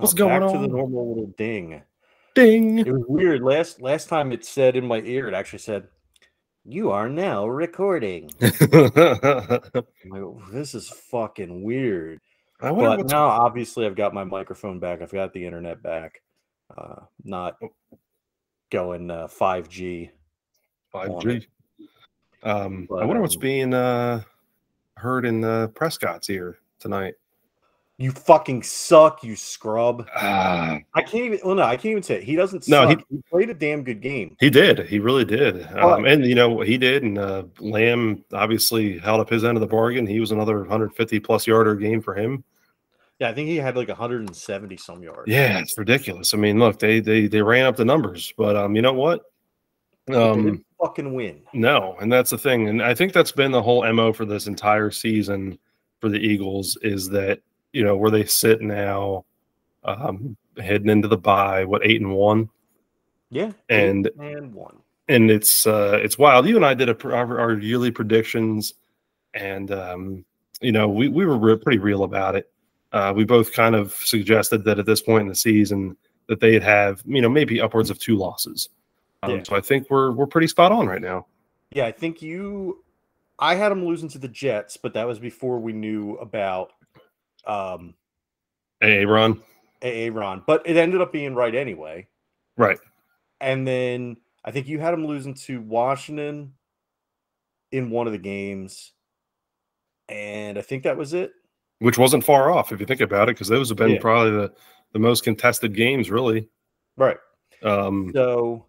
What's going back on? to the normal little ding. Ding. It was weird. Last last time it said in my ear, it actually said, "You are now recording." Like, "Oh, this is fucking weird. I But now, obviously, I've got my microphone back. I've got the internet back. Uh, not going uh, 5G. five G. Um, I wonder what's um, being uh, heard in uh, Prescott's ear tonight. You fucking suck, you scrub. Ah, I can't even. Well, no, I can't even say it. He doesn't. No, he- he played a damn good game. he did. He really did. Um, and you know what he did. And uh, Lamb obviously held up his end of the bargain. He was another 150 plus yarder game for him. Yeah, I think he had like 170 some yards. Yeah, it's ridiculous. I mean, look, they they they ran up the numbers, but um, you know what? Um, fucking win. No, and that's the thing, and I think that's been the whole mo for this entire season for the Eagles is that you know where they sit now, um, heading into the bye, what eight and one, Yeah, And- and one. and it's uh, it's wild. You and I did a, our, our yearly predictions, and um, you know we we were re- pretty real about it. Uh, we both kind of suggested that at this point in the season that they'd have you know maybe upwards of two losses. Um, Yeah. So I think we're we're pretty spot on right now. Yeah, I think you. I had them losing to the Jets, but that was before we knew about um Aaron. Aaron. But it ended up being right anyway. Right. And then I think you had him losing to Washington in one of the games, and I think that was it. which wasn't far off if you think about it, because those have been Yeah. probably the, the most contested games, really. Right. Um, So,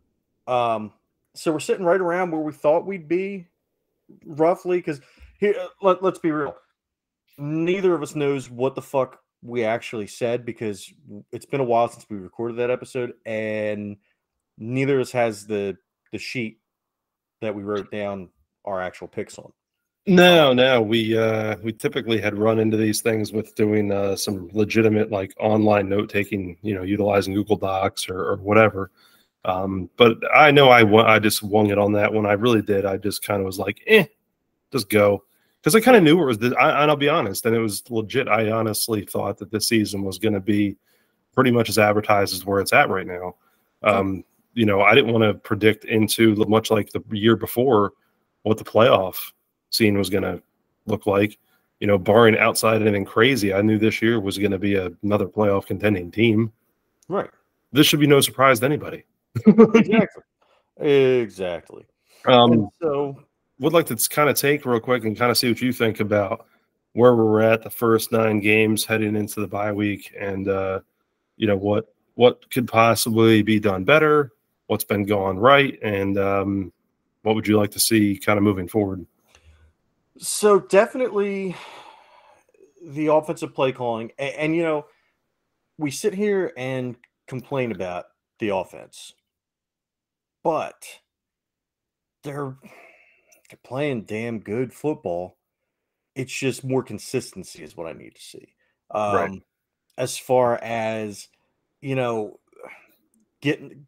um, so we're sitting right around where we thought we'd be, roughly. Because here, uh, let, let's be real. Neither of us knows what the fuck we actually said because it's been a while since we recorded that episode, and neither of us has the the sheet that we wrote down our actual picks on. no, no, we uh, we typically had run into these things with doing uh, some legitimate like online note taking, you know, utilizing Google Docs or, or whatever. Um, but I know I I just wung it on that one. I really did. I just kind of was like, eh, just go. Because I kind of knew it was. The, I, and I'll be honest, and it was legit. I honestly thought that this season was going to be pretty much as advertised as where it's at right now. Um, you know, I didn't want to predict into much like the year before what the playoff scene was going to look like. You know, barring outside anything crazy, I knew this year was going to be a, another playoff contending team. Right. This should be no surprise to anybody. Exactly. exactly. Um, And so would like to kind of take real quick and kind of see what you think about where we're at the first nine games heading into the bye week and uh you know what what could possibly be done better what's been going right and um what would you like to see kind of moving forward? So definitely the offensive play calling, and, and, you know, we sit here and complain about the offense, but they're, they're playing damn good football. It's just more consistency is what I need to see. Um, Right. As far as you know, getting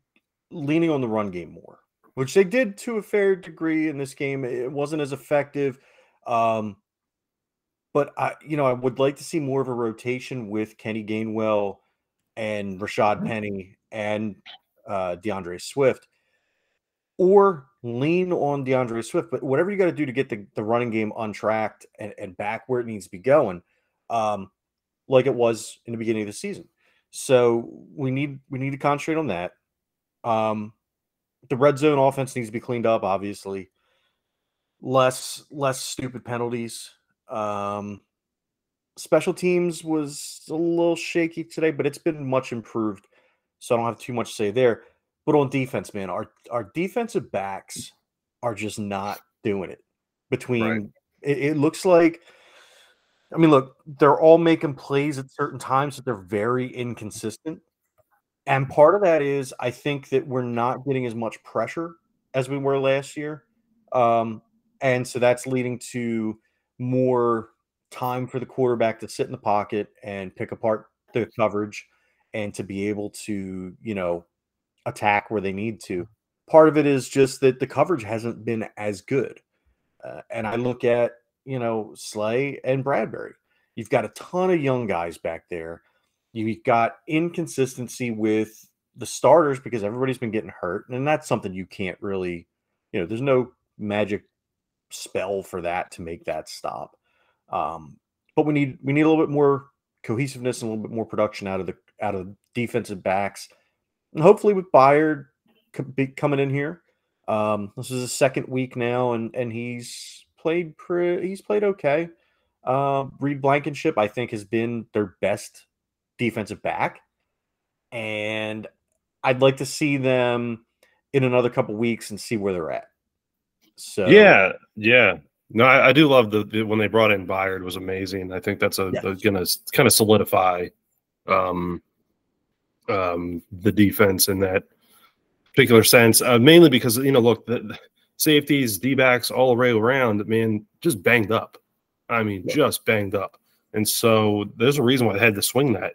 leaning on the run game more, which they did to a fair degree in this game. It wasn't as effective. Um, but I, you know, I would like to see more of a rotation with Kenny Gainwell and Rashaad Penny and uh, D'Andre Swift, or lean on D'Andre Swift. But whatever you got to do to get the, the running game untracked and, and back where it needs to be going, um, like it was in the beginning of the season. So we need we need to concentrate on that. Um, the red zone offense needs to be cleaned up, obviously. Less less stupid penalties. Um, special teams was a little shaky today, but it's been much improved. So I don't have too much to say there. But on defense, man, our our defensive backs are just not doing it. Between it, it looks like I mean, look, they're all making plays at certain times, but they're very inconsistent. And part of that is I think that we're not getting as much pressure as we were last year. Um, and so that's leading to more time for the quarterback to sit in the pocket and pick apart the coverage and to be able to, you know, attack where they need to. Part of it is just that the coverage hasn't been as good. Uh, and I look at, you know, Slay and Bradberry. You've got a ton of young guys back there You've got inconsistency with the starters because everybody's been getting hurt, and that's something you can't really, you know, there's no magic spell for that to make that stop. Um, but we need we need a little bit more cohesiveness and a little bit more production out of the out of defensive backs, and hopefully with Byard coming in here. Um, this is his second week now, and and he's played pretty. He's played okay. Uh, Reed Blankenship, I think, has been their best defensive back, and I'd like to see them in another couple weeks and see where they're at. So yeah, yeah. No, I, I do love the, the, when they brought in Byard was amazing. I think that's a, yes. a gonna kind of solidify um, um, the defense in that particular sense. Uh, mainly because you know, look, the, the safeties, D backs, all the way around, man, just banged up. I mean, yeah. just banged up. And so there's a reason why they had to swing that,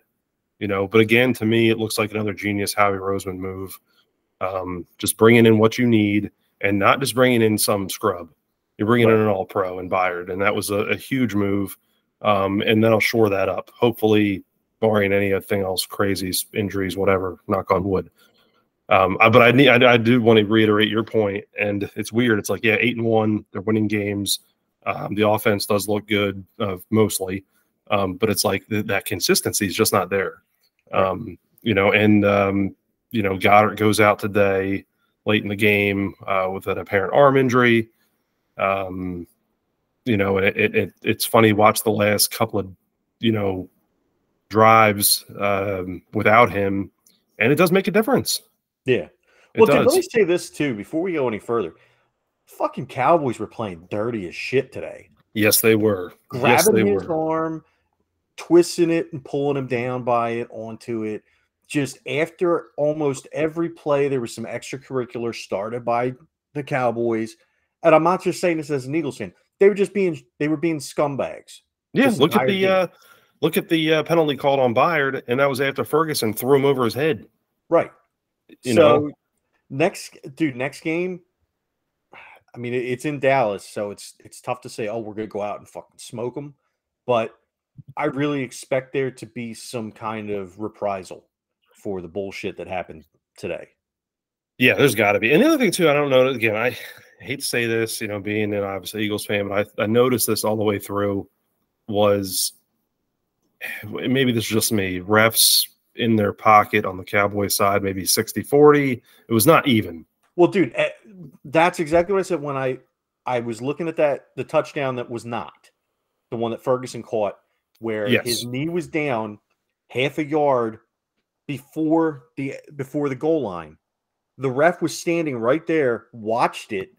you know. But again, to me, it looks like another genius Howie Roseman move. Um, just bringing in what you need and not just bringing in some scrub. You're bringing right. in an all pro and Byard, and that was a, a huge move. Um, and then I'll shore that up. Hopefully, barring anything else, crazy injuries, whatever. Knock on wood. Um, I, but I need, I, I, do want to reiterate your point, and it's weird. It's like, yeah, eight and one, they're winning games. Um, the offense does look good, uh, mostly, um, but it's like th- that consistency is just not there. Um, you know, and um, you know, Goedert goes out today late in the game uh, with an apparent arm injury. Um, you know, it, it, it, it's funny watch the last couple of you know drives um, without him, and it does make a difference. Yeah. Well, dude, let me say this too before we go any further. Fucking Cowboys were playing dirty as shit today. Yes, they were. Grabbing yes, they his were. arm, twisting it and pulling him down by it onto it just after almost every play, there was some extracurricular started by the Cowboys. And I'm not just saying this as an Eagles fan. They were just being they were being scumbags. Yeah, look at the uh, look at the uh, penalty called on Byard, and that was after Ferguson threw him over his head. Right. You so know? next dude, next game. I mean, it's in Dallas, so it's it's tough to say. Oh, we're gonna go out and fucking smoke them, but I really expect there to be some kind of reprisal for the bullshit that happened today. Yeah, there's got to be. And the other thing too, I don't know. Again, I hate to say this, you know, being an obviously Eagles fan, but I, I noticed this all the way through. Was maybe this is just me. Refs in their pocket on the Cowboy side, maybe 60 40. It was not even. Well, dude, eh, that's exactly what I said when I I was looking at that the touchdown that was not the one that Ferguson caught, where yes. his knee was down half a yard before the before the goal line. The ref was standing right there, watched it,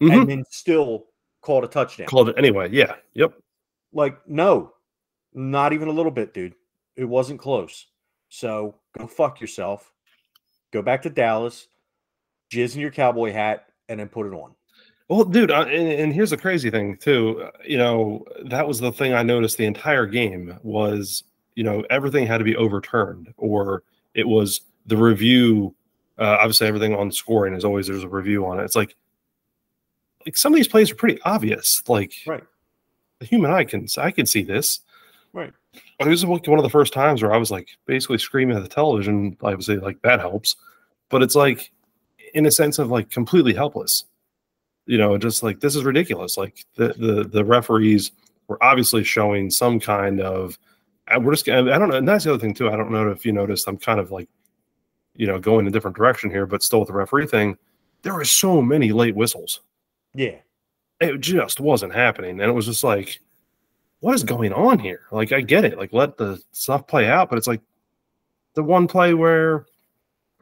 mm-hmm. and then still called a touchdown. Called it anyway. Yeah. Yep. Like, no, not even a little bit, dude. It wasn't close. So go fuck yourself. Go back to Dallas, jizz in your cowboy hat, and then put it on. Well, dude, uh, and, and, here's the crazy thing too. Uh, you know, that was the thing I noticed the entire game was you know everything had to be overturned or it was the review uh, obviously everything on scoring is always there's a review on it it's like like some of these plays are pretty obvious like right the human eye can i can see this right it was like one of the first times where i was like basically screaming at the television I would say like that helps but it's like in a sense of like completely helpless you know just like this is ridiculous like the the, the referees were obviously showing some kind of uh, we're just I don't know. And that's the other thing too. I don't know if you noticed. I'm kind of like, you know, going a different direction here, but still with the referee thing. There were so many late whistles. Yeah, it just wasn't happening, and it was just like, what is going on here? Like, I get it. Like, let the stuff play out, but it's like the one play where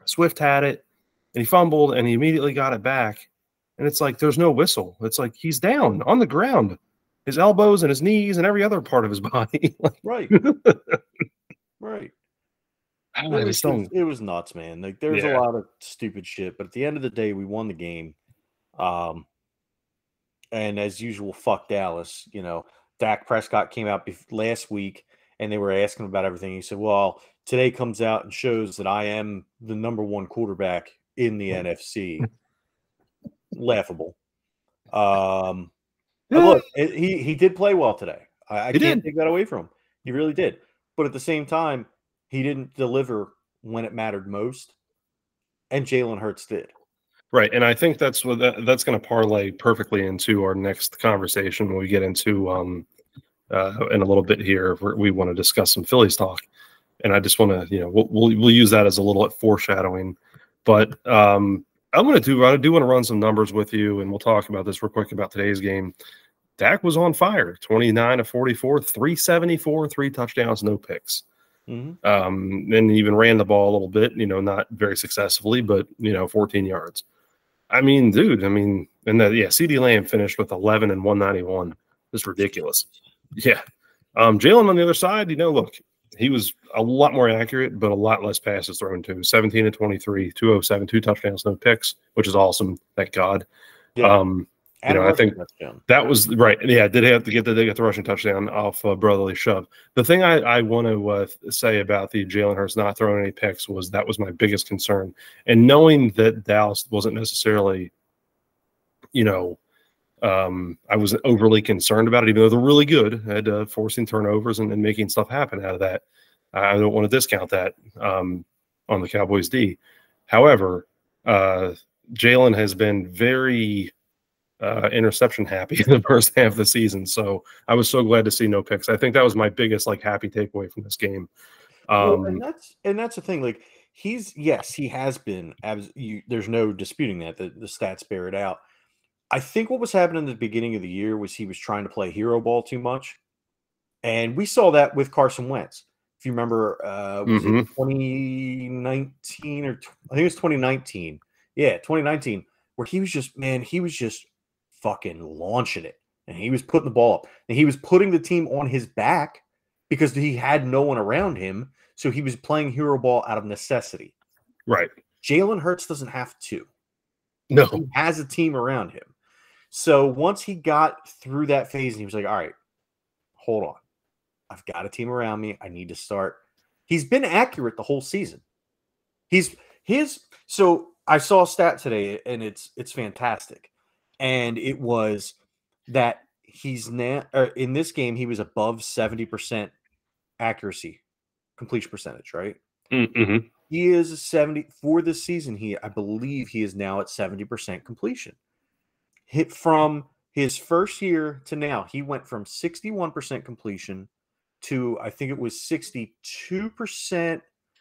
Swift had it and he fumbled and he immediately got it back, and it's like there's no whistle. It's like he's down on the ground his elbows and his knees and every other part of his body. right. right. It was, it was, nuts, man. Like there's yeah. a lot of stupid shit, but at the end of the day, we won the game. Um, and as usual, fuck Dallas. You know, Dak Prescott came out last week, and they were asking about everything. He said, "Well, today comes out and shows that I am the number one quarterback in the NFC." Laughable. Um, look, he he did play well today. I, I can't did. take that away from him. He really did. But at the same time, he didn't deliver when it mattered most, and Jalen Hurts did. Right, and I think that's what that, that's going to parlay perfectly into our next conversation when we get into um, uh, in a little bit here. we want to discuss some Phillies talk, and I just want to you know we'll, we'll, we'll use that as a little foreshadowing. But um, I'm going to do I do want to run some numbers with you, and we'll talk about this real quick about today's game. Dak was on fire, 29 to 44, 374, three touchdowns, no picks. Mm-hmm. Um, and even ran the ball a little bit, you know, not very successfully, but you know, 14 yards. I mean, dude, I mean, and that yeah, CeeDee Lamb finished with 11 and 191. It's ridiculous. Yeah. Um, Jalen on the other side, you know, look, he was a lot more accurate, but a lot less passes thrown to 17 and 23, 207, two touchdowns, no picks, which is awesome. Thank God. Yeah. Um, you know, I think touchdown. that was right. Yeah, did have to get the they get the rushing touchdown off uh, brotherly shove. The thing I, I want to uh, say about the Jalen Hurts not throwing any picks was that was my biggest concern, and knowing that Dallas wasn't necessarily, you know, um, I wasn't overly concerned about it, even though they're really good at uh, forcing turnovers and, and, making stuff happen out of that. I don't want to discount that um, on the Cowboys D. However, uh, Jalen has been very uh, interception happy in the first half of the season. So I was so glad to see no picks. I think that was my biggest like happy takeaway from this game. Um, well, and that's and that's the thing. Like he's yes, he has been. As you, there's no disputing that. The, the stats bear it out. I think what was happening at the beginning of the year was he was trying to play hero ball too much, and we saw that with Carson Wentz. If you remember, uh, was mm-hmm. it 2019 or I think it was 2019? Yeah, 2019, where he was just man, he was just fucking launching it. And he was putting the ball up. And he was putting the team on his back because he had no one around him. So he was playing hero ball out of necessity. Right. Jalen Hurts doesn't have to. No. He has a team around him. So once he got through that phase and he was like, all right, hold on. I've got a team around me. I need to start. He's been accurate the whole season. He's his so I saw a stat today and it's it's fantastic and it was that he's now er, in this game he was above 70% accuracy completion percentage right mm-hmm. he is 70 for this season he i believe he is now at 70% completion hit from his first year to now he went from 61% completion to i think it was 62%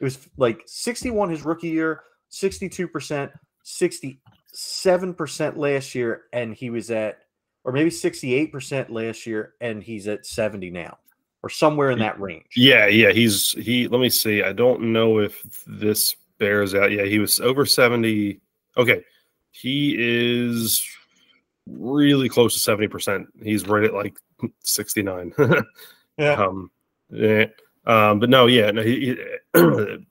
it was like 61 his rookie year 62% 60 7% last year and he was at or maybe 68% last year and he's at 70 now or somewhere in that range. Yeah, yeah, he's he let me see. I don't know if this bears out. Yeah, he was over 70. Okay. He is really close to 70%. He's right at like 69. yeah. Um yeah. Um, but no, yeah, no, he, he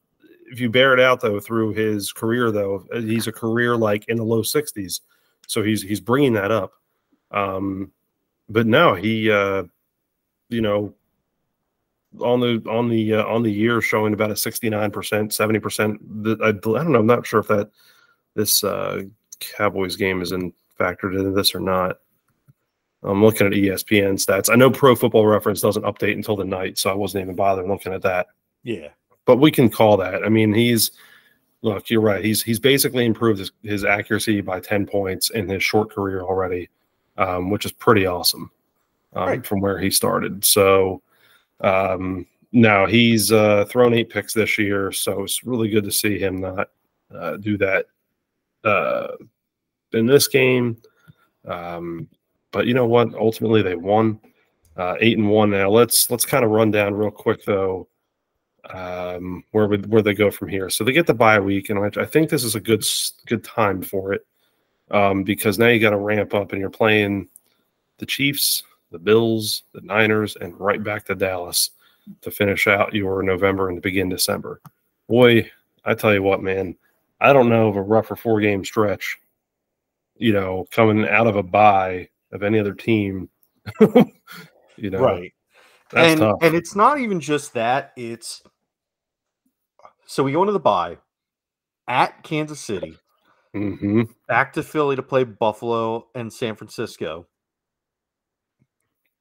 if you bear it out though through his career though, uh, he's a career like in the low 60s. So he's he's bringing that up. Um, but no, he uh, you know on the on the uh, on the year showing about a 69%, 70%. I, I don't know, I'm not sure if that this uh, Cowboys game is in factored into this or not. I'm looking at ESPN stats. I know Pro Football Reference doesn't update until the night, so I wasn't even bothering looking at that. Yeah but we can call that. I mean, he's look, you're right. He's he's basically improved his, his accuracy by 10 points in his short career already, um, which is pretty awesome um, right. from where he started. So um, now he's uh, thrown eight picks this year, so it's really good to see him not uh, do that uh, in this game. Um, but you know what? Ultimately, they won uh, eight and one. Now let's let's kind of run down real quick though um, where would where they go from here. So they get the bye week, and I, I think this is a good good time for it um, because now you got to ramp up, and you're playing the Chiefs, the Bills, the Niners, and right back to Dallas to finish out your November and to begin December. Boy, I tell you what, man, I don't know of a rougher four game stretch. You know, coming out of a bye of any other team. you know, right. That's and tough. and it's not even just that; it's so we go into the bye at Kansas City, mm-hmm. back to Philly to play Buffalo and San Francisco,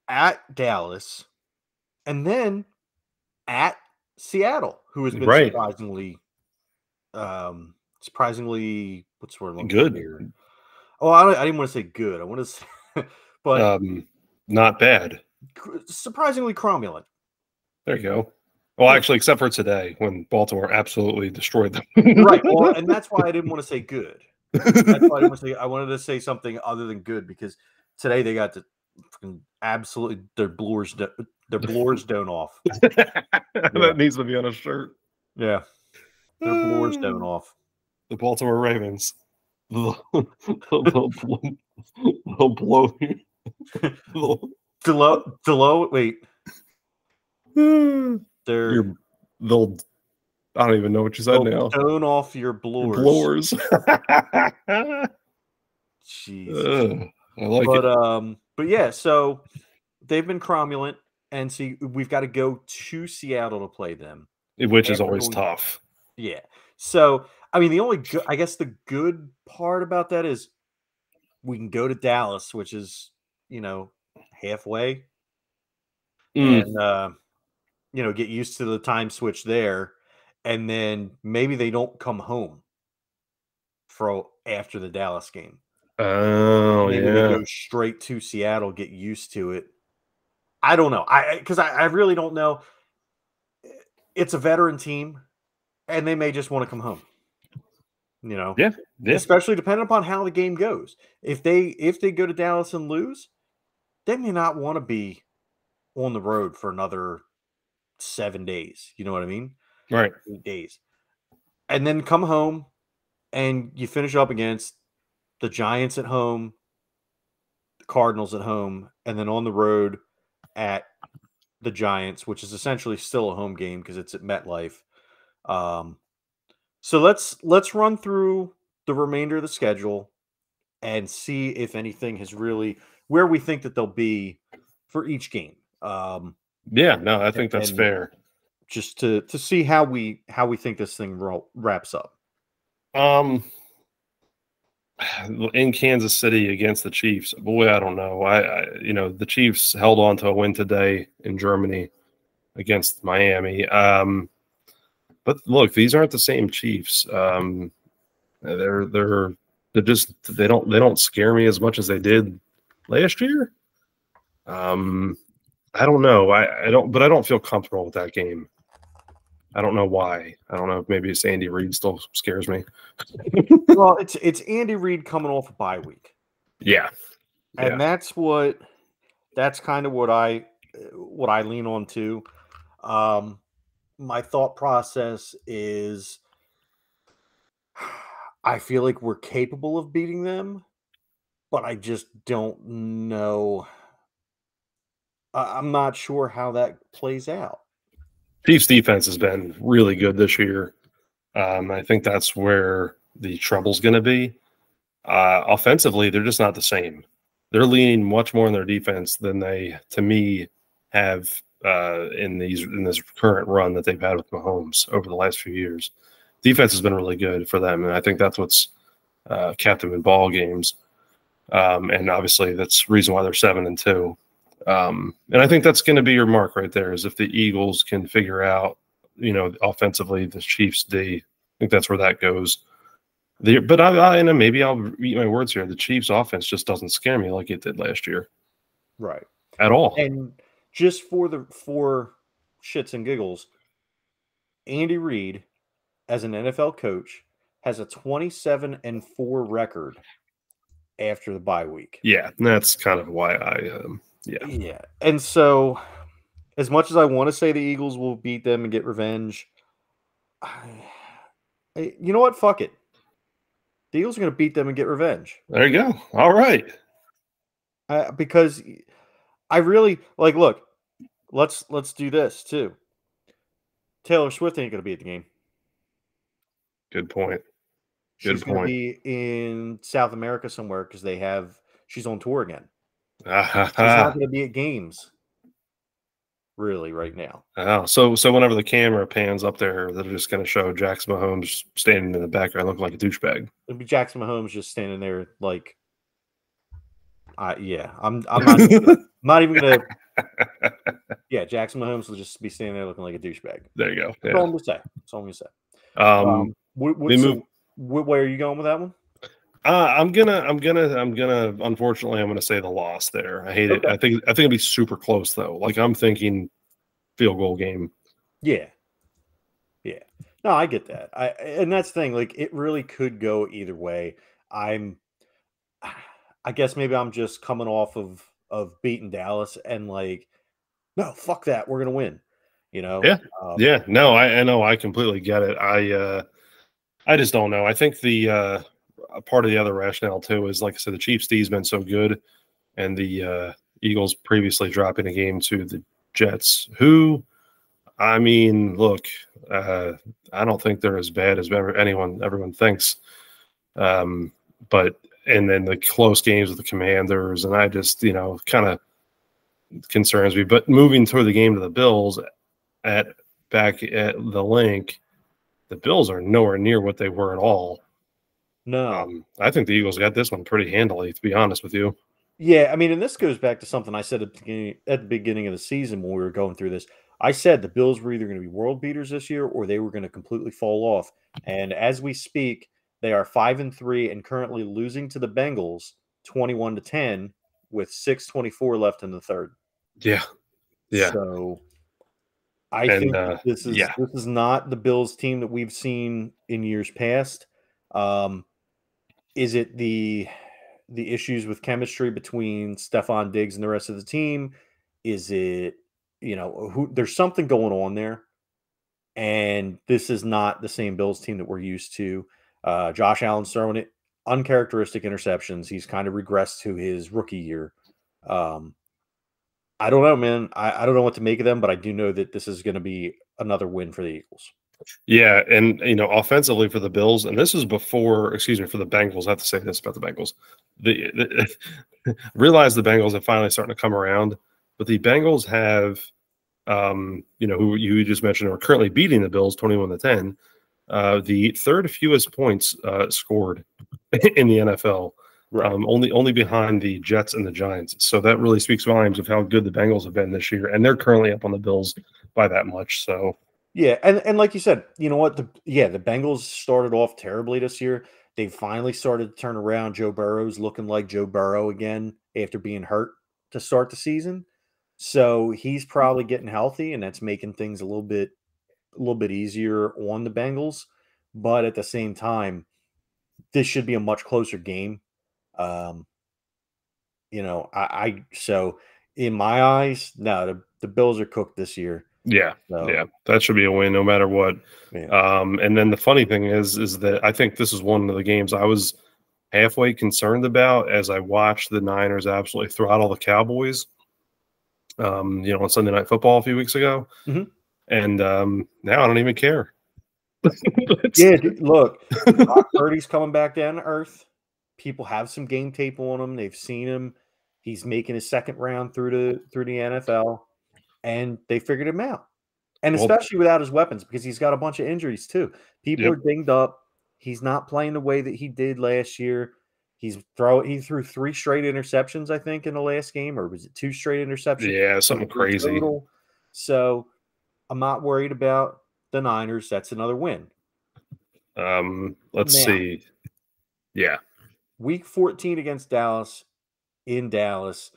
at Dallas, and then at Seattle, who has been Right. surprisingly, um, surprisingly, what's the word? Good. here? Oh, I, don't- I didn't want to say good. I want to say, but Um, not bad. surprisingly cromulent. There you go. Well, actually, except for today when Baltimore absolutely destroyed them. right. Well, and that's why I didn't want to say good. That's why I, didn't want to say, I wanted to say something other than good because today they got to absolutely their do- their blowers down off. that needs to be on a shirt. Yeah, their blowers don't mm. off. The Baltimore Ravens. They'll, they'll blow. They'll blow. they'll- Delo, Delo, wait, they're You're, they'll. I don't even know what you said now. down off your blowers. Blowers. Jeez. Ugh, I like but it. um, but yeah, so they've been cromulent, and see, we've got to go to Seattle to play them. Which is always going- tough. Yeah. So I mean, the only go- I guess the good part about that is we can go to Dallas, which is you know halfway, Mm, and uh, you know get used to the time switch there, and then maybe they don't come home for after the Dallas game. Oh maybe yeah. they go straight to Seattle, get used to it. I don't know. I because I, I really don't know. It's a veteran team, and they may just want to come home. You know, Yeah, yeah. especially depending upon how the game goes. If they if they go to Dallas and lose, they may not want to be on the road for another seven days. You know what I mean? Right. eight days, and then come home and you finish up against the Giants at home, the Cardinals at home, and then on the road at the Giants, which is essentially still a home game because it's at MetLife. Um, so let's let's run through the remainder of the schedule and see if anything has really where we think that they'll be for each game. Um, Yeah. No, I think that's fair. just to to see how we how we think this thing ro- wraps up. Um, in Kansas City against the Chiefs, boy, I don't know. I, I, you know, the Chiefs held on to a win today in Germany against Miami. Um, but look, these aren't the same Chiefs. Um, they're they're they're just they don't they don't scare me as much as they did last year. Um, I don't know. I, I don't, but I don't feel comfortable with that game. I don't know why. I don't know if maybe it's Andy Reid still scares me. well, it's it's Andy Reid coming off a bye week, Yeah. and that's what that's kind of what I what I lean on too. Um, my thought process is, I feel like we're capable of beating them, but I just don't know. I'm not sure how that plays out. Chiefs defense has been really good this year. Um, I think that's where the trouble's going to be. Uh, offensively, they're just not the same. They're leaning much more on their defense than they, to me, have uh, in these in this current run that they've had with Mahomes over the last few years. Defense has been really good for them, and I think that's what's uh, kept them in ball games. Um, and obviously, that's reason why they're seven and two. Um, and I think that's going to be your mark right there. Is if the Eagles can figure out, you know, offensively the Chiefs D. I think that's where that goes. The, but I, I and maybe I'll eat my words here. The Chiefs offense just doesn't scare me like it did last year Right. at all. And just for the for shits and giggles, Andy Reid, as an NFL coach, has a 27 and 4 record after the bye week. yeah, that's kind of why I. Um, yeah, Yeah. And so as much as I want to say the Eagles will beat them and get revenge, I, I- you know what? Fuck it. The Eagles are going to beat them and get revenge. there you go. All right. uh, because I really like. Look, let's let's do this too. Taylor Swift ain't gonna be at the game. Good point. Good She's gonna point. be in South America somewhere because they have. She's on tour again. Ha, She's not gonna be at games. Really, right now. Oh, so so whenever the camera pans up there, they're just going to show Jackson Mahomes standing in the background looking like a douchebag. It'll be Jackson Mahomes just standing there, like, I yeah. I'm I'm not even gonna, I'm not even gonna Yeah, Jackson Mahomes will just be standing there looking like a douchebag. There you go. That's Yeah. all I'm gonna say. That's all I'm gonna say. Um, Um, what, so move- wh- where are you going with that one? Uh, I'm gonna, I'm gonna, I'm gonna. Unfortunately, I'm gonna say the loss there. I hate it. I think, I think it'd be super close though. Like I'm thinking, field goal game. Yeah. Yeah. No, I get that. I and that's the thing, like it really could go either way. I'm I guess maybe I'm just coming off of of beating Dallas and like, no, fuck that. We're gonna win. You know? Yeah. Um, Yeah, no, I, I know, I completely get it. I, uh, I just don't know. I think the uh, part of the other rationale too is, like I said, the Chiefs D's been so good, and the uh, Eagles previously dropping a game to the Jets, who, I mean, look, uh, I don't think they're as bad as ever- anyone everyone thinks. Um, but and then the close games with the Commanders, and I just you know kind of concerns me. But moving through the game to the Bills at back at the link, the Bills are nowhere near what they were at all. No. Um, I think the Eagles got this one pretty handily, to be honest with you. Yeah, I mean, and this goes back to something I said at the beginning, at the beginning of the season when we were going through this. I said the Bills were either going to be world beaters this year or they were going to completely fall off. And as we speak, they are five and three and currently losing to the Bengals 21 to 10 with 624 left in the third. Yeah, yeah, So I And, think uh, this is yeah. this is not the Bills team that we've seen in years past. Um, is it the the issues with chemistry between Stefon Diggs and the rest of the team? Is it you know who there's something going on there, and this is not the same Bills team that we're used to. Uh, Josh Allen's throwing it uncharacteristic interceptions. He's kind of regressed to his rookie year. Um, I don't know, man. I, I don't know what to make of them, but I do know that this is going to be another win for the Eagles. Yeah. And you know, offensively for the Bills, and this is before, excuse me, for the Bengals. I have to say this about the Bengals. The, the realize the Bengals are finally starting to come around, but the Bengals have, um, you know, who you just mentioned are currently beating the Bills twenty-one to ten. Uh, the third fewest points uh, scored in the NFL. um, only only behind the Jets and the Giants. So that really speaks volumes of how good the Bengals have been this year, and they're currently up on the Bills by that much. So Yeah, and and like you said, you know what? The yeah, the Bengals started off terribly this year. They finally started to turn around. Joe Burrow's looking like Joe Burrow again after being hurt to start the season. So he's probably getting healthy, and that's making things a little bit a little bit easier on the Bengals. But at the same time, this should be a much closer game. Um, you know, I, I so in my eyes, no, the, the Bills are cooked this year. Yeah, So, yeah, that should be a win no matter what. yeah. Um, and then the funny thing is, is that I think this is one of the games I was halfway concerned about as I watched the Niners absolutely throttle the Cowboys. Um, you know, on Sunday Night Football a few weeks ago, Mhm. and um, now I don't even care. Yeah, dude, look, Brock Purdy's coming back down to earth. People have some game tape on him. They've seen him. He's making his second round through the through the NFL, and they figured him out. And Well- especially without his weapons, because he's got a bunch of injuries too. People Yep. are dinged up. He's not playing the way that he did last year. He's throw he threw three straight interceptions, I think, in the last game, or was it two straight interceptions? yeah, something crazy. total. So I'm not worried about the Niners. That's another win. Um, let's Now. see. Yeah, week 14 against Dallas in Dallas.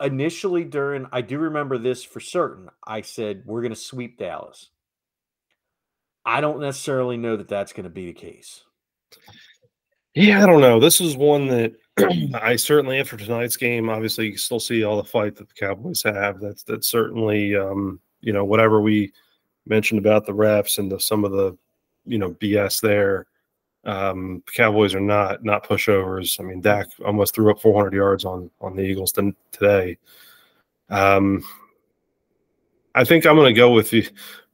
Initially, during, I do remember this for certain. I said, we're going to sweep Dallas. I don't necessarily know that that's going to be the case. yeah. I don't know. This is one that I certainly after tonight's game, obviously, you still see all the fight that the Cowboys have. That's that's certainly um, you know whatever we mentioned about the refs and the, some of the you know BS there. Um, Cowboys are not not pushovers. I mean, Dak almost threw up 400 yards on on the Eagles today. Um, I think I'm going to go with you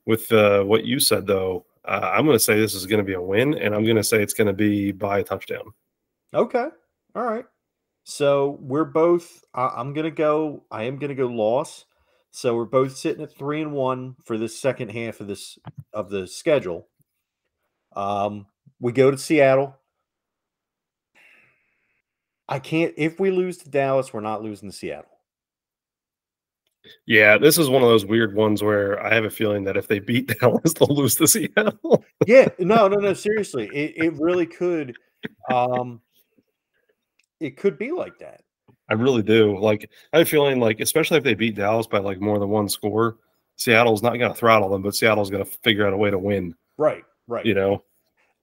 with uh, what you said though. Uh, I'm going to say this is going to be a win, and I'm going to say it's going to be by a touchdown. Okay. All right. So we're both, I, I'm going to go, I am going to go loss. So we're both sitting at three and one for this second half of this, of the schedule. Um, we go to Seattle. I can't, if we lose to Dallas, we're not losing to Seattle. Yeah, this is one of those weird ones where I have a feeling that if they beat Dallas, they'll lose to Seattle. yeah, no, no, no. Seriously, it, it really could. Um, it could be like that. I really do. Like, I have a feeling like, especially if they beat Dallas by like more than one score, Seattle's not going to throttle them, but Seattle's going to figure out a way to win. Right, right. You know,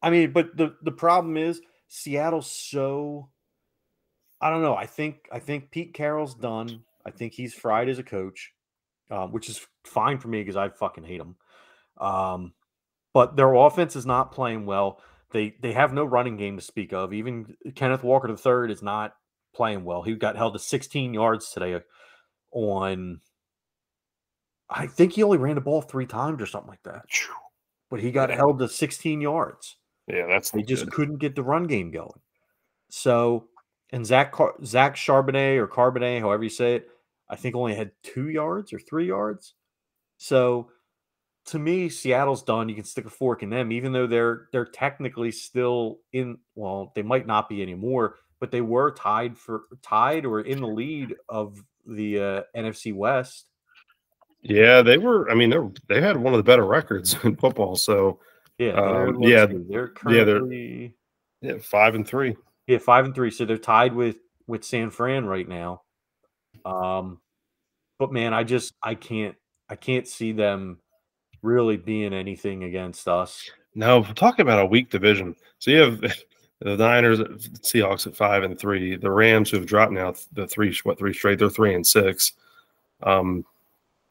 I mean, but the the problem is Seattle's so. I don't know. I think I think Pete Carroll's done. I think he's fried as a coach, um, which is fine for me because I fucking hate him. Um, but their offense is not playing well. They they have no running game to speak of. Even Kenneth Walker III is not playing well. He got held to 16 yards today on. I think he only ran the ball three times or something like that. But he got held to 16 yards. Yeah, that's they just good. couldn't get the run game going. So, and Zach Car- Zach Charbonnet or Carbonet, however you say it, I think only had two yards or three yards. So, to me, Seattle's done. You can stick a fork in them, even though they're they're technically still in. Well, they might not be anymore, but they were tied for tied or in the lead of the uh, NFC West. Yeah, they were. I mean, they they had one of the better records in football. So yeah, um, yeah, they're currently yeah, they're, yeah five and three. Yeah, five and three. So they're tied with with San Fran right now. Um, but man, I just I can't I can't see them really being anything against us. No, we're talking about a weak division. So you have the Niners, Seahawks at five and three. The Rams who have dropped now the three what three straight. They're three and six. Um,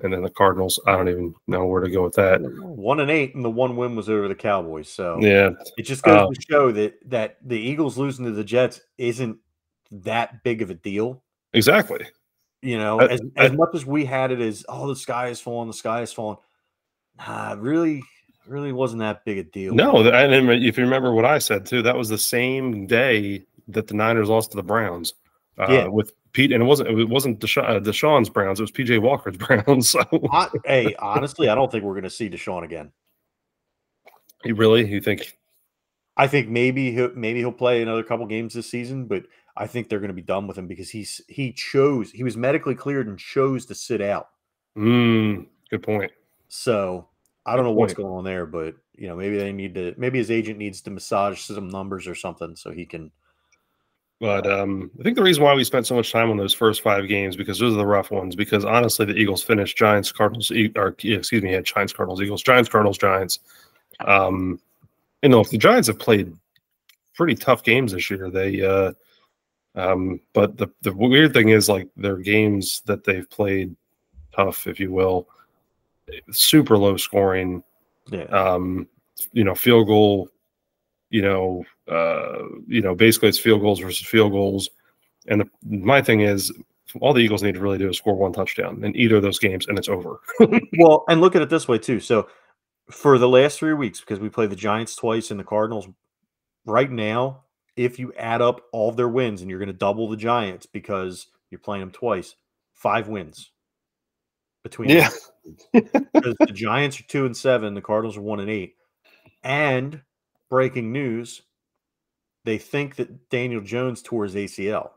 and then the Cardinals, I don't even know where to go with that. One and eight, and the one win was over the Cowboys. So yeah, it just goes uh, to show that that the Eagles losing to the Jets isn't that big of a deal. Exactly. You know, I, as, I, as much as we had it as oh the sky is falling, the sky is falling. Nah, really, really wasn't that big a deal. No, and if you remember what I said too, that was the same day that the Niners lost to the Browns. Uh, yeah. with Pete, and it wasn't it wasn't Desha- uh, Deshaun's Browns. It was PJ Walker's Browns. So, I, hey, honestly, I don't think we're going to see Deshaun again. You really? You think? I think maybe he'll maybe he'll play another couple games this season, but I think they're going to be done with him because he's he chose he was medically cleared and chose to sit out. Mm, good point. So I don't know what's going on there, but you know maybe they need to maybe his agent needs to massage some numbers or something so he can but um, I think the reason why we spent so much time on those first five games because those are the rough ones. Because honestly, the Eagles finished Giants, Cardinals, or excuse me, had Giants, Cardinals, Eagles, Giants, Cardinals, Giants. Um, you know, if the Giants have played pretty tough games this year, they. Uh, um, but the the weird thing is, like their games that they've played tough, if you will, super low scoring. Yeah. Um, you know, field goal you know, uh, you know, basically it's field goals versus field goals. And the, my thing is, all the Eagles need to really do is score one touchdown in either of those games, and it's over. well, and look at it this way too. So for the last three weeks, because we play the Giants twice and the Cardinals, right now, if you add up all of their wins and you're going to double the Giants because you're playing them twice, five wins between yeah. because the Giants are two and seven, the Cardinals are one and eight, and breaking news they think that Daniel Jones tore his ACL.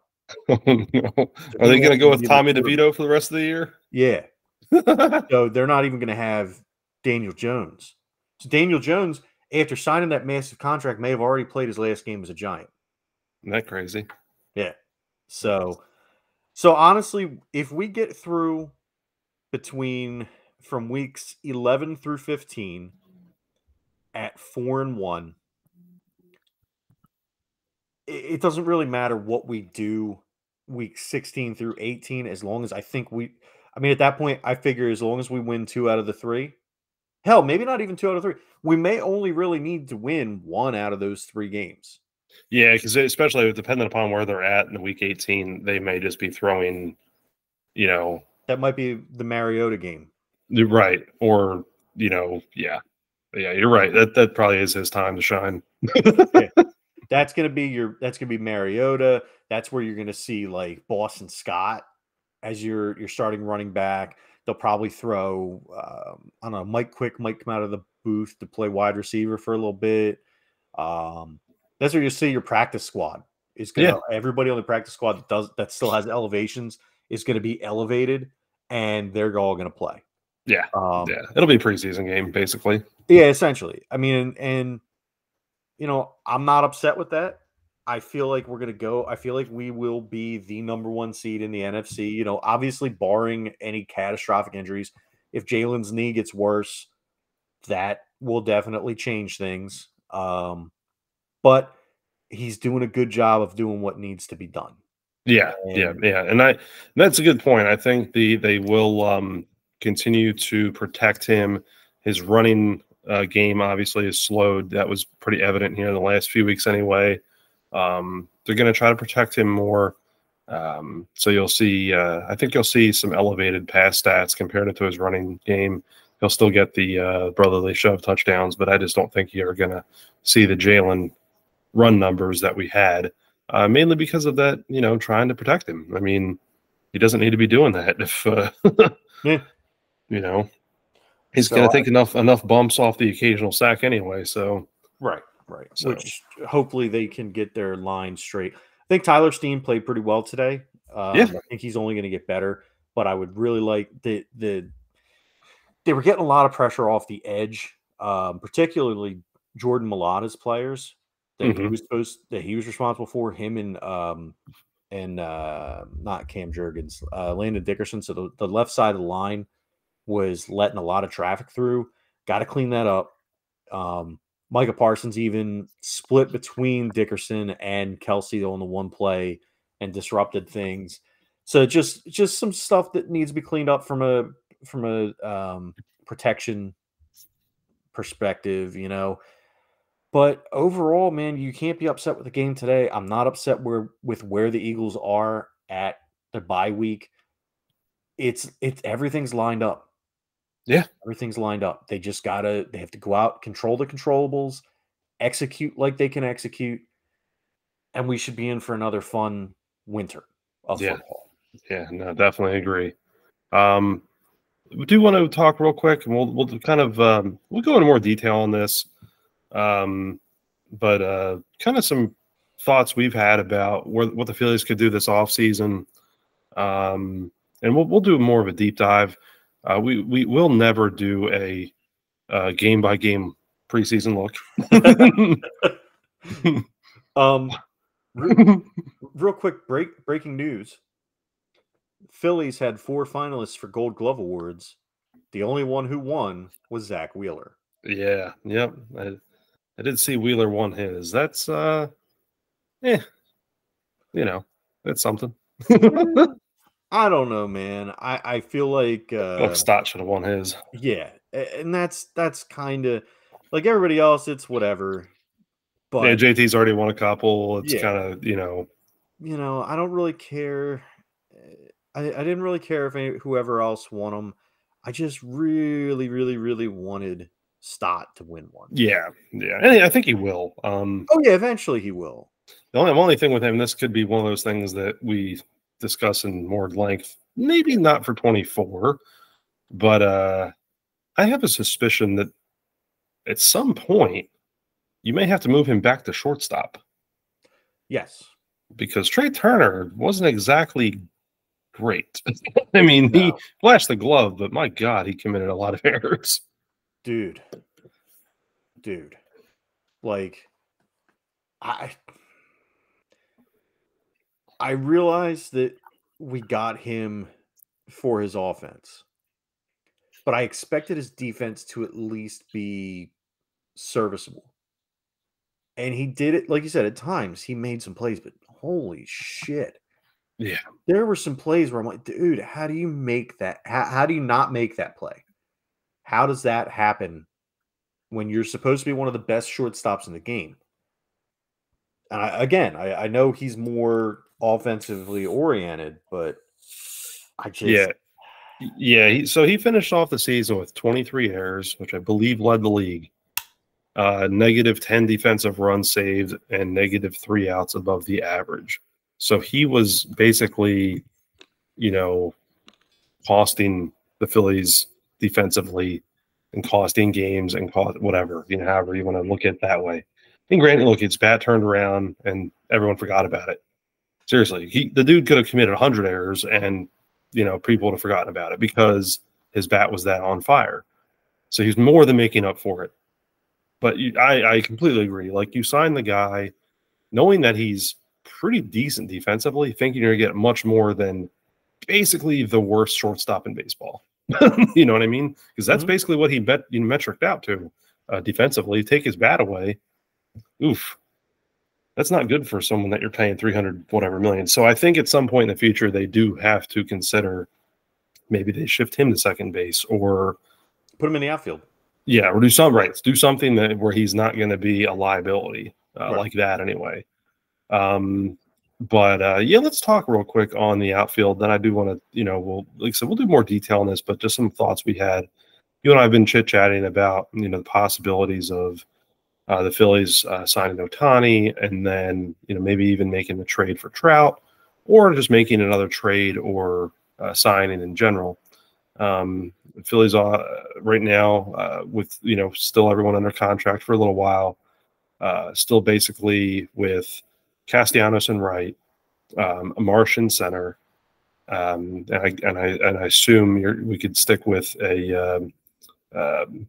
Oh, no. Are they going to go with Tommy DeVito for the rest of the year? Yeah. so they're not even going to have Daniel Jones. So Daniel Jones, after signing that massive contract, may have already played his last game as a Giant. Isn't that crazy? Yeah. So, so honestly, if we get through between from weeks 11 through 15 at four and one, it doesn't really matter what we do week 16 through 18 as long as I think we I mean at that point I figure as long as we win two out of the three hell maybe not even two out of three we may only really need to win one out of those three games. Yeah because especially depending upon where they're at in the week 18 they may just be throwing you know that might be the Mariota game. Right or you know yeah. Yeah you're right that that probably is his time to shine. Yeah that's gonna be your that's gonna be Mariota. That's where you're gonna see like Boston Scott as your your starting running back. They'll probably throw um, I don't know Mike Quick might come out of the booth to play wide receiver for a little bit. Um, that's where you see your practice squad is gonna yeah. everybody on the practice squad that does that still has elevations is gonna be elevated and they're all going to play. Yeah, Um, yeah, it'll be a preseason game basically. Yeah, essentially. I mean, and, and you know, I'm not upset with that. I feel like we're gonna go. I feel like we will be the number one seed in the NFC. You know, obviously, barring any catastrophic injuries. If Jalen's knee gets worse, that will definitely change things. Um, but he's doing a good job of doing what needs to be done. Yeah, yeah, And- yeah, and I that's a good point. I think the they will um, continue to protect him. His running uh, game obviously is slowed. That was pretty evident here in the last few weeks, anyway. Um, they're going to try to protect him more. Um, so you'll see. Uh, I think you'll see some elevated pass stats compared to his running game. He'll still get the uh, brotherly shove touchdowns, but I just don't think you're going to see the Jalen run numbers that we had uh, mainly because of that, you know, trying to protect him. I mean, he doesn't need to be doing that if, uh, Yeah. you know, he's So going to take enough enough bumps off the occasional sack anyway. So Right, right. So- Which hopefully they can get their line straight. I think Tyler Steen played pretty well today. Um, Yeah. I think he's only going to get better, but I would really like the the. They were getting a lot of pressure off the edge, um, particularly Jordan Mailata's players that he Mhm. was supposed that he was responsible for. Him and um and uh not Cam Jurgens, uh Landon Dickerson. So the, the left side of the line was letting a lot of traffic through. Got to clean that up. Um, Micah Parsons even split between Dickerson and Kelce on the one play and disrupted things. So just just some stuff that needs to be cleaned up from a from a um, protection perspective, you know. But overall, man, you can't be upset with the game today. I'm not upset where with where the Eagles are at the bye week. It's it's everything's lined up. Yeah. Everything's lined up. They just gotta they have to go out, control the controllables, execute like they can execute, and we should be in for another fun winter of Yeah. football. yeah, no, definitely agree. Um, we do want to talk real quick, and we'll we'll kind of um, we'll go into more detail on this. Um, but uh, kind of some thoughts we've had about where, what the Phillies could do this offseason. Um, and we'll we'll do more of a deep dive. Uh, we we will never do a uh, game by game preseason look. Um re- real quick break breaking news. Phillies had four finalists for Gold Glove Awards. The only one who won was Zack Wheeler. yeah, yep. I, I did see Wheeler won his. That's uh, eh, you know, that's something. I don't know, man. I, I feel like uh, Stott should have won his. yeah, and that's that's kind of like everybody else. It's whatever, but yeah, JT's already won a couple. It's Yeah. kind of you know, you know, I don't really care. eh, I, I didn't really care if any, whoever else won them. I just really, really, really wanted Stott to win one. yeah, yeah. And I think he will. Um, Oh yeah, eventually he will. the only only thing with him, this could be one of those things that we discuss in more length. Maybe not for twenty four, but uh, I have a suspicion that at some point you may have to move him back to shortstop. Yes. because Trea Turner wasn't exactly great. I mean, he flashed the glove, but my God, he committed a lot of errors. dude dude like i i realize that we got him for his offense but i expected his defense to at least be serviceable and he did it like you said at times he made some plays but holy shit Yeah. there were some plays where i'm like dude how do you make that how, how do you not make that play how does that happen when you're supposed to be one of the best shortstops in the game? And I, again, I, I know he's more offensively oriented, but I just Yeah. Yeah. He, so he finished off the season with 23 errors, which I believe led the league. Uh, negative 10 defensive runs saved and negative three outs above the average. So he was basically, you know, costing the Phillies defensively and costing games and cost whatever, you know, however you want to look at it that way. And granted, look, his bat turned around and everyone forgot about it. Seriously, he the dude could have committed 100 errors and you know people would have forgotten about it because his bat was that on fire. So he's more than making up for it. But you, I, I completely agree. Like you sign the guy, knowing that he's pretty decent defensively, thinking you're gonna get much more than basically the worst shortstop in baseball. you know what I mean? Because that's mm-hmm. basically what he bet you know, metriced out to uh, defensively. Take his bat away. Oof. That's not good for someone that you're paying 300 whatever million. So I think at some point in the future, they do have to consider maybe they shift him to second base or put him in the outfield. Yeah, or do something right. Do something that where he's not going to be a liability uh, right. like that anyway. Um, but uh, yeah, let's talk real quick on the outfield. Then I do want to, you know, we'll like I said, we'll do more detail on this, but just some thoughts we had. You and I have been chit chatting about, you know, the possibilities of uh, the Phillies uh, signing Ohtani, and then you know maybe even making the trade for Trout, or just making another trade or uh, signing in general. Um, Phillies uh, right now uh, with you know still everyone under contract for a little while, uh, still basically with Castellanos and Wright, um, center, um, and I and I and I assume we could stick with a um, um,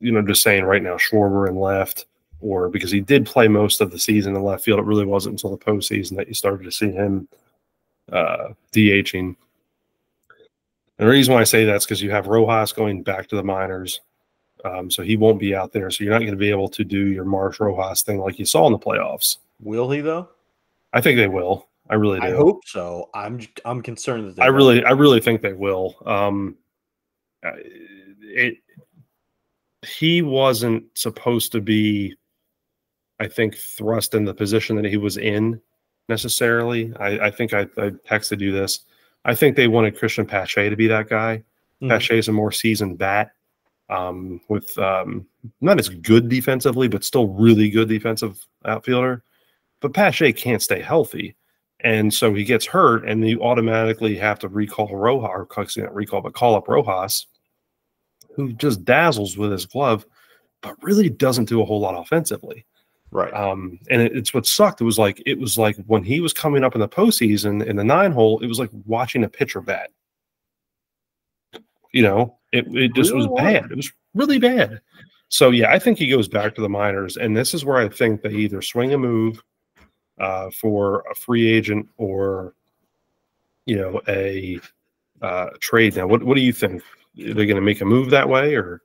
you know just saying right now Schwarber and left, or because he did play most of the season in left field, it really wasn't until the postseason that you started to see him uh, DHing. And the reason why I say that's because you have Rojas going back to the minors. Um, so he won't be out there. So you're not going to be able to do your Marsh Rojas thing like you saw in the playoffs. Will he though? I think they will. I really do. I hope so. I'm I'm concerned that they I really I really think they will. Um, it he wasn't supposed to be, I think, thrust in the position that he was in necessarily. I, I think I, I texted you this. I think they wanted Cristian Pache to be that guy. Mm-hmm. Pache is a more seasoned bat um, with um, not as good defensively, but still really good defensive outfielder. But Pache can't stay healthy. And so he gets hurt, and you automatically have to recall Rojas, or not recall, but call up Rojas, who just dazzles with his glove, but really doesn't do a whole lot offensively. Right. Um, and it, it's what sucked. It was like it was like when he was coming up in the postseason in the nine hole, it was like watching a pitcher bat. You know, it, it just really? was bad. It was really bad. So yeah, I think he goes back to the minors, and this is where I think they either swing a move uh, for a free agent or you know a uh, trade. Now, what what do you think? Are they going to make a move that way, or?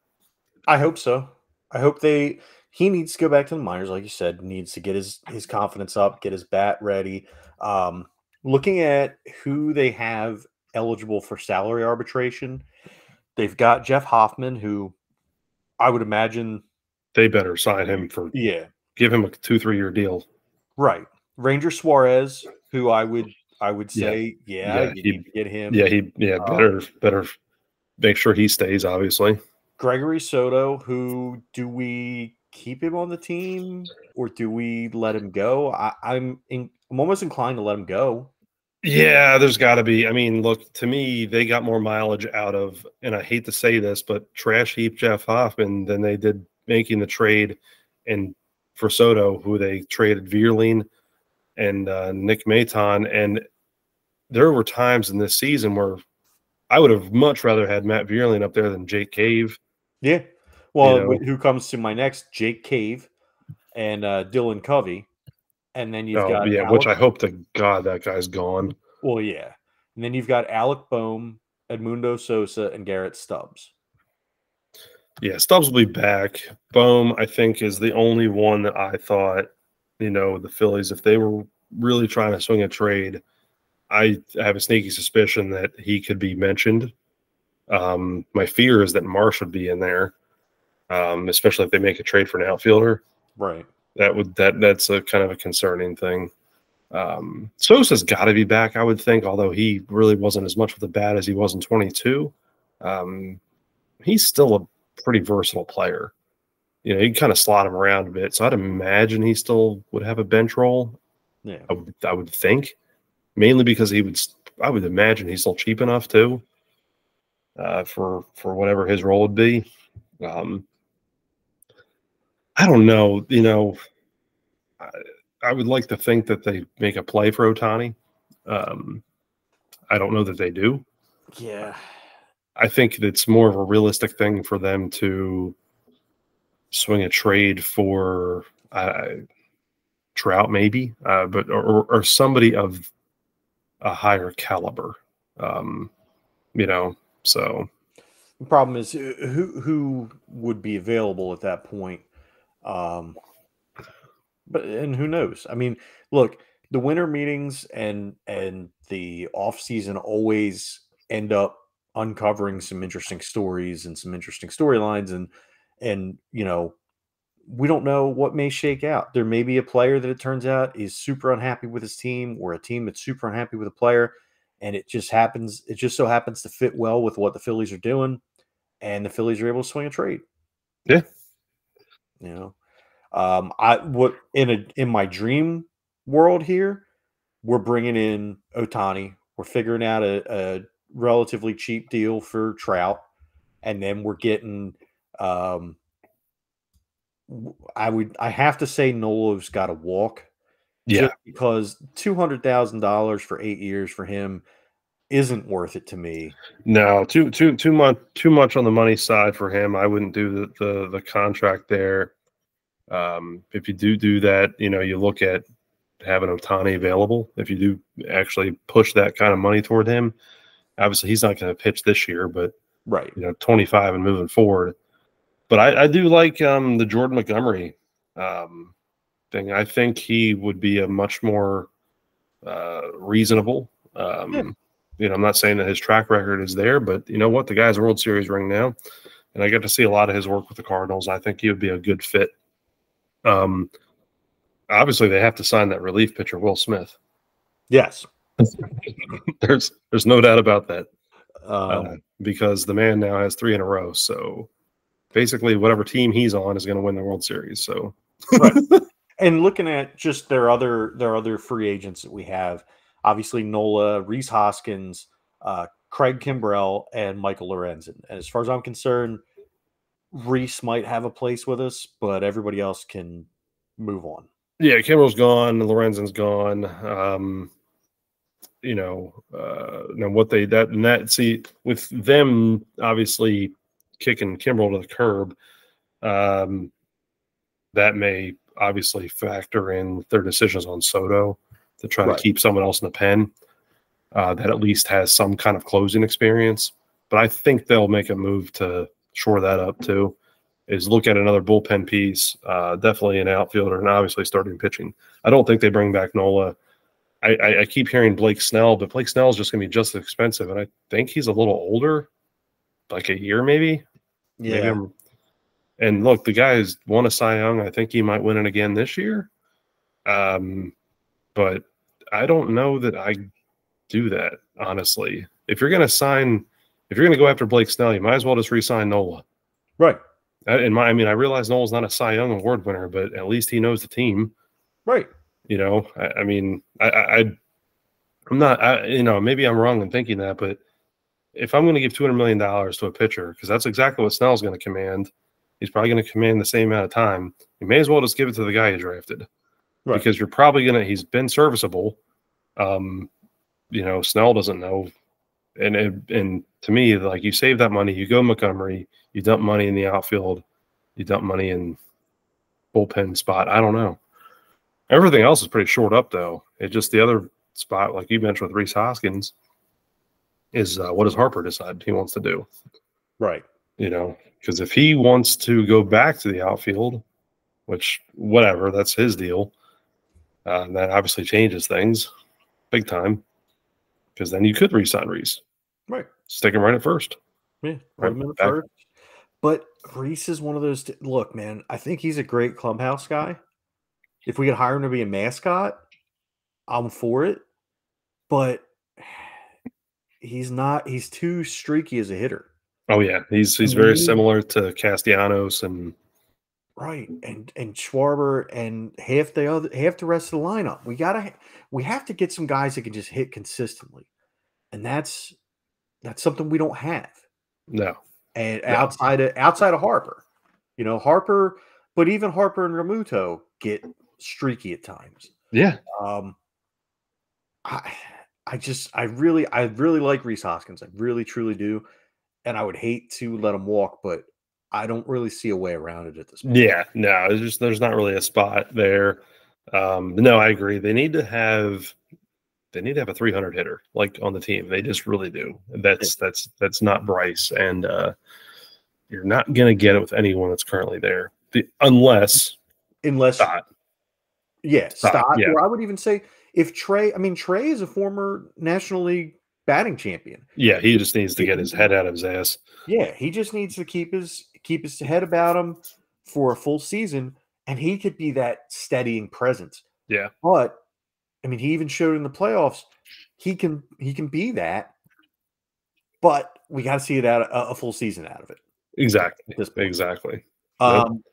I hope so. I hope they he needs to go back to the minors, like you said, needs to get his his confidence up, get his bat ready. Um, looking at who they have eligible for salary arbitration, they've got Jeff Hoffman, who I would imagine they better sign him for yeah, give him a two three year deal. Right, Ranger Suarez, who I would I would say yeah, yeah, yeah you he, get him. Yeah, he yeah um, better better make sure he stays. Obviously, Gregory Soto, who do we keep him on the team or do we let him go? I, am I'm, I'm almost inclined to let him go. Yeah, there's got to be. I mean, look to me, they got more mileage out of, and I hate to say this, but trash heap Jeff Hoffman than they did making the trade and for Soto, who they traded Vierling and uh, Nick Maton. And there were times in this season where I would have much rather had Matt Vierling up there than Jake Cave. Yeah. Well, you know? who comes to my next? Jake Cave and uh, Dylan Covey, and then you've oh, got yeah, Alec, which I hope to God that guy's gone. Well, yeah, and then you've got Alec Bohm, Edmundo Sosa, and Garrett Stubbs. Yeah, Stubbs will be back. Bohm, I think, is the only one that I thought, you know, the Phillies, if they were really trying to swing a trade, I have a sneaky suspicion that he could be mentioned. Um, my fear is that Marsh would be in there um, especially if they make a trade for an outfielder. Right. That would that that's a kind of a concerning thing. Um, Sosa's got to be back, I would think, although he really wasn't as much of the bat as he was in 22. Um, he's still a pretty versatile player. You know, you kind of slot him around a bit, so I'd imagine he still would have a bench role. Yeah, I would, I would think, mainly because he would. I would imagine he's still cheap enough too, uh, for for whatever his role would be. Um, I don't know. You know, I, I, would like to think that they make a play for Ohtani. Um, I don't know that they do. Yeah. I think it's more of a realistic thing for them to swing a trade for uh, Trout, maybe, uh, but or, or somebody of a higher caliber. Um, you know, so the problem is uh, who who would be available at that point. Um, but and who knows? I mean, look, the winter meetings and and the off season always end up uncovering some interesting stories and some interesting storylines and and you know we don't know what may shake out. There may be a player that it turns out is super unhappy with his team, or a team that's super unhappy with a player, and it just happens. It just so happens to fit well with what the Phillies are doing, and the Phillies are able to swing a trade. Yeah, you know, um, I what in a in my dream world here, we're bringing in Ohtani. We're figuring out a, a relatively cheap deal for Trout, and then we're getting. Um, I would I have to say Nola's got to walk. Yeah, because two hundred thousand dollars for eight years for him isn't worth it to me. No, too too too much too much on the money side for him. I wouldn't do the the, the contract there. Um, if you do do that, you know, you look at having Ohtani available. If you do actually push that kind of money toward him, obviously he's not going to pitch this year, but right, you know, twenty five and moving forward but I, I do like um, the Jordan Montgomery um, thing. I think he would be a much more uh, reasonable. Um, yeah. You know, I'm not saying that his track record is there, but you know what? The guy's a World Series ring now, and I get to see a lot of his work with the Cardinals. I think he would be a good fit. Um, obviously, they have to sign that relief pitcher, Will Smith. Yes, there's there's no doubt about that. Um, uh, because the man now has three in a row. So basically whatever team he's on is going to win the World Series. So, right. and looking at just their other their other free agents that we have, obviously Nola, Rhys Hoskins, uh, Craig Kimbrel, and Michael Lorenzen. And as far as I'm concerned, Rhys might have a place with us, but everybody else can move on. Yeah, Kimbrel's gone, Lorenzen's gone. Um, you know, uh, now what they that and that see with them obviously kicking Kimbrel to the curb, um, that may obviously factor in their decisions on Soto to try right. to keep someone else in the pen uh, that at least has some kind of closing experience. But I think they'll make a move to shore that up too. Is look at another bullpen piece, uh, definitely an outfielder, and obviously starting pitching. I don't think they bring back Nola. I, I, I keep hearing Blake Snell, but Blake Snell is just going to be just as expensive, and I think he's a little older like a year maybe. Yeah. Maybe and look, the guy has won a Cy Young. I think he might win it again this year. Um, but I don't know that I do that honestly. If you're going to sign, if you're going to go after Blake Snell, you might as well just re-sign Nola. Right. In my, I mean, I realize Nola's not a Cy Young award winner, but at least he knows the team. Right. You know, I, I mean, I, I, I'm not, I, you know, maybe I'm wrong in thinking that, but if I'm going to give $200 million to a pitcher, because that's exactly what Snell's going to command, he's probably going to command the same amount of time. You may as well just give it to the guy you drafted right. because you're probably going to, he's been serviceable. Um, you know, Snell doesn't know. And, and, and to me, like you save that money, you go Montgomery, you dump money in the outfield, you dump money in bullpen spot. I don't know. Everything else is pretty short up though. It just the other spot, like you mentioned with Rhys Hoskins, is uh, what does Harper decide he wants to do? Right. You know, because if he wants to go back to the outfield, which whatever, that's his deal. Uh, that obviously changes things big time. Because then you could resign Rhys. Right. Stick him right at first. Yeah. Right. first. But Rhys is one of those. T- look, man, I think he's a great clubhouse guy. If we could hire him to be a mascot, I'm for it. But he's not he's too streaky as a hitter. Oh yeah, he's he's very similar to Castellanos and right and and Schwarber and half the other half the rest of the lineup. We gotta we have to get some guys that can just hit consistently, and that's that's something we don't have. No, and no. outside of outside of Harper, you know Harper, but even Harper and Realmuto get streaky at times. Yeah. Um, I I just I really I really like Rhys Hoskins. I really truly do. And I would hate to let him walk, but I don't really see a way around it at this point. Yeah, no, it's just there's not really a spot there. Um, no, I agree. They need to have they need to have a 300 hitter like on the team. They just really do. That's that's that's not Bryce, and uh, you're not gonna get it with anyone that's currently there, the, unless unless Stott. yeah, Stott, Stott, yeah. or I would even say if Trea. I mean, Trea is a former National League batting champion. Yeah, he just needs to get his head out of his ass. Yeah, he just needs to keep his keep his head about him for a full season, and he could be that steadying presence. Yeah. But I mean, he even showed in the playoffs he can he can be that, but we got to see it out a, a full season out of it. Exactly. Exactly. Yep. Um,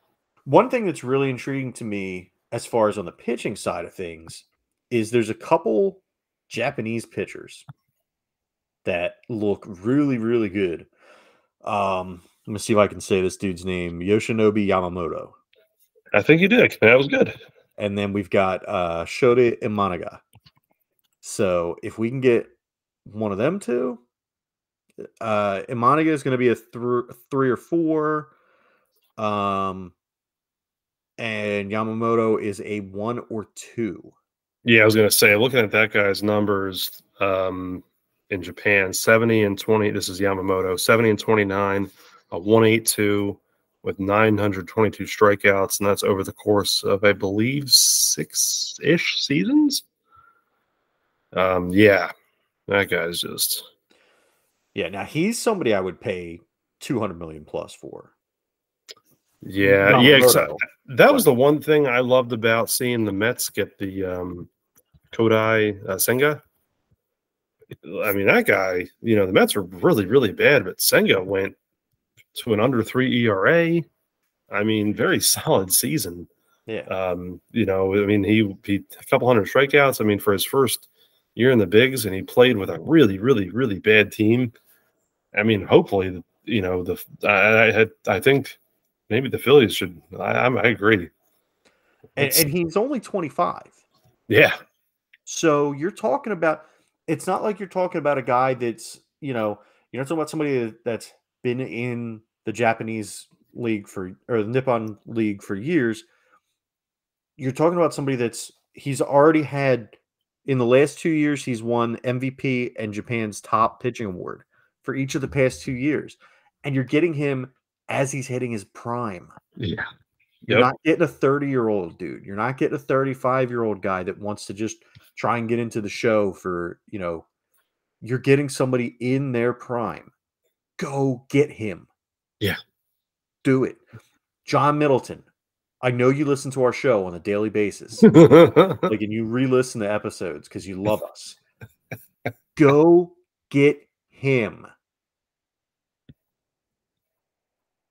one thing that's really intriguing to me, as far as on the pitching side of things, is there's a couple Japanese pitchers that look really, really good. Um, let me see if I can say this dude's name: Yoshinobu Yamamoto, I think you did. That was good. and then we've got uh, Shota Imanaga. So if we can get one of them two, uh, Imanaga is going to be a thr three or four. Um, and Yamamoto is a one or two. Yeah, I was gonna say, looking at that guy's numbers um, in Japan, 70 and 20. This is Yamamoto, 70 and 29, a 182 with 922 strikeouts, and that's over the course of, I believe, six ish seasons. Um, yeah, that guy's just Yeah, now he's somebody I would pay two hundred million plus for. yeah, yeah. exa- Yamamoto. That was the one thing I loved about seeing the Mets get the um, Kodai uh, Senga. I mean, that guy, you know, the Mets are really, really bad, but Senga went to an under three ERA. I mean, very solid season. Yeah, Um, you know, I mean, he, he a couple hundred strikeouts. I mean, for his first year in the bigs, and he played with a really, really, really bad team. I mean, hopefully, you know, the I, I had I think maybe the Phillies should. I, I'm- I agree. and, and he's only twenty five. yeah, So you're talking about it's not like you're talking about a guy that's, you know, you're not talking about somebody that- that's been in the Japanese league for or the Nippon league for years. You're talking about somebody that's he's already had in the last two years, he's won MVP and Japan's top pitching award for each of the past two years. And you're getting him as he's hitting his prime. yeah, You're not getting a 30 year old dude. You're not getting a 35 year old guy that wants to just try and get into the show for, you know, you're getting somebody in their prime. Go get him. Yeah. Do it. John Middleton. I know you listen to our show on a daily basis. like, and you re listen to episodes because you love us. Go get him.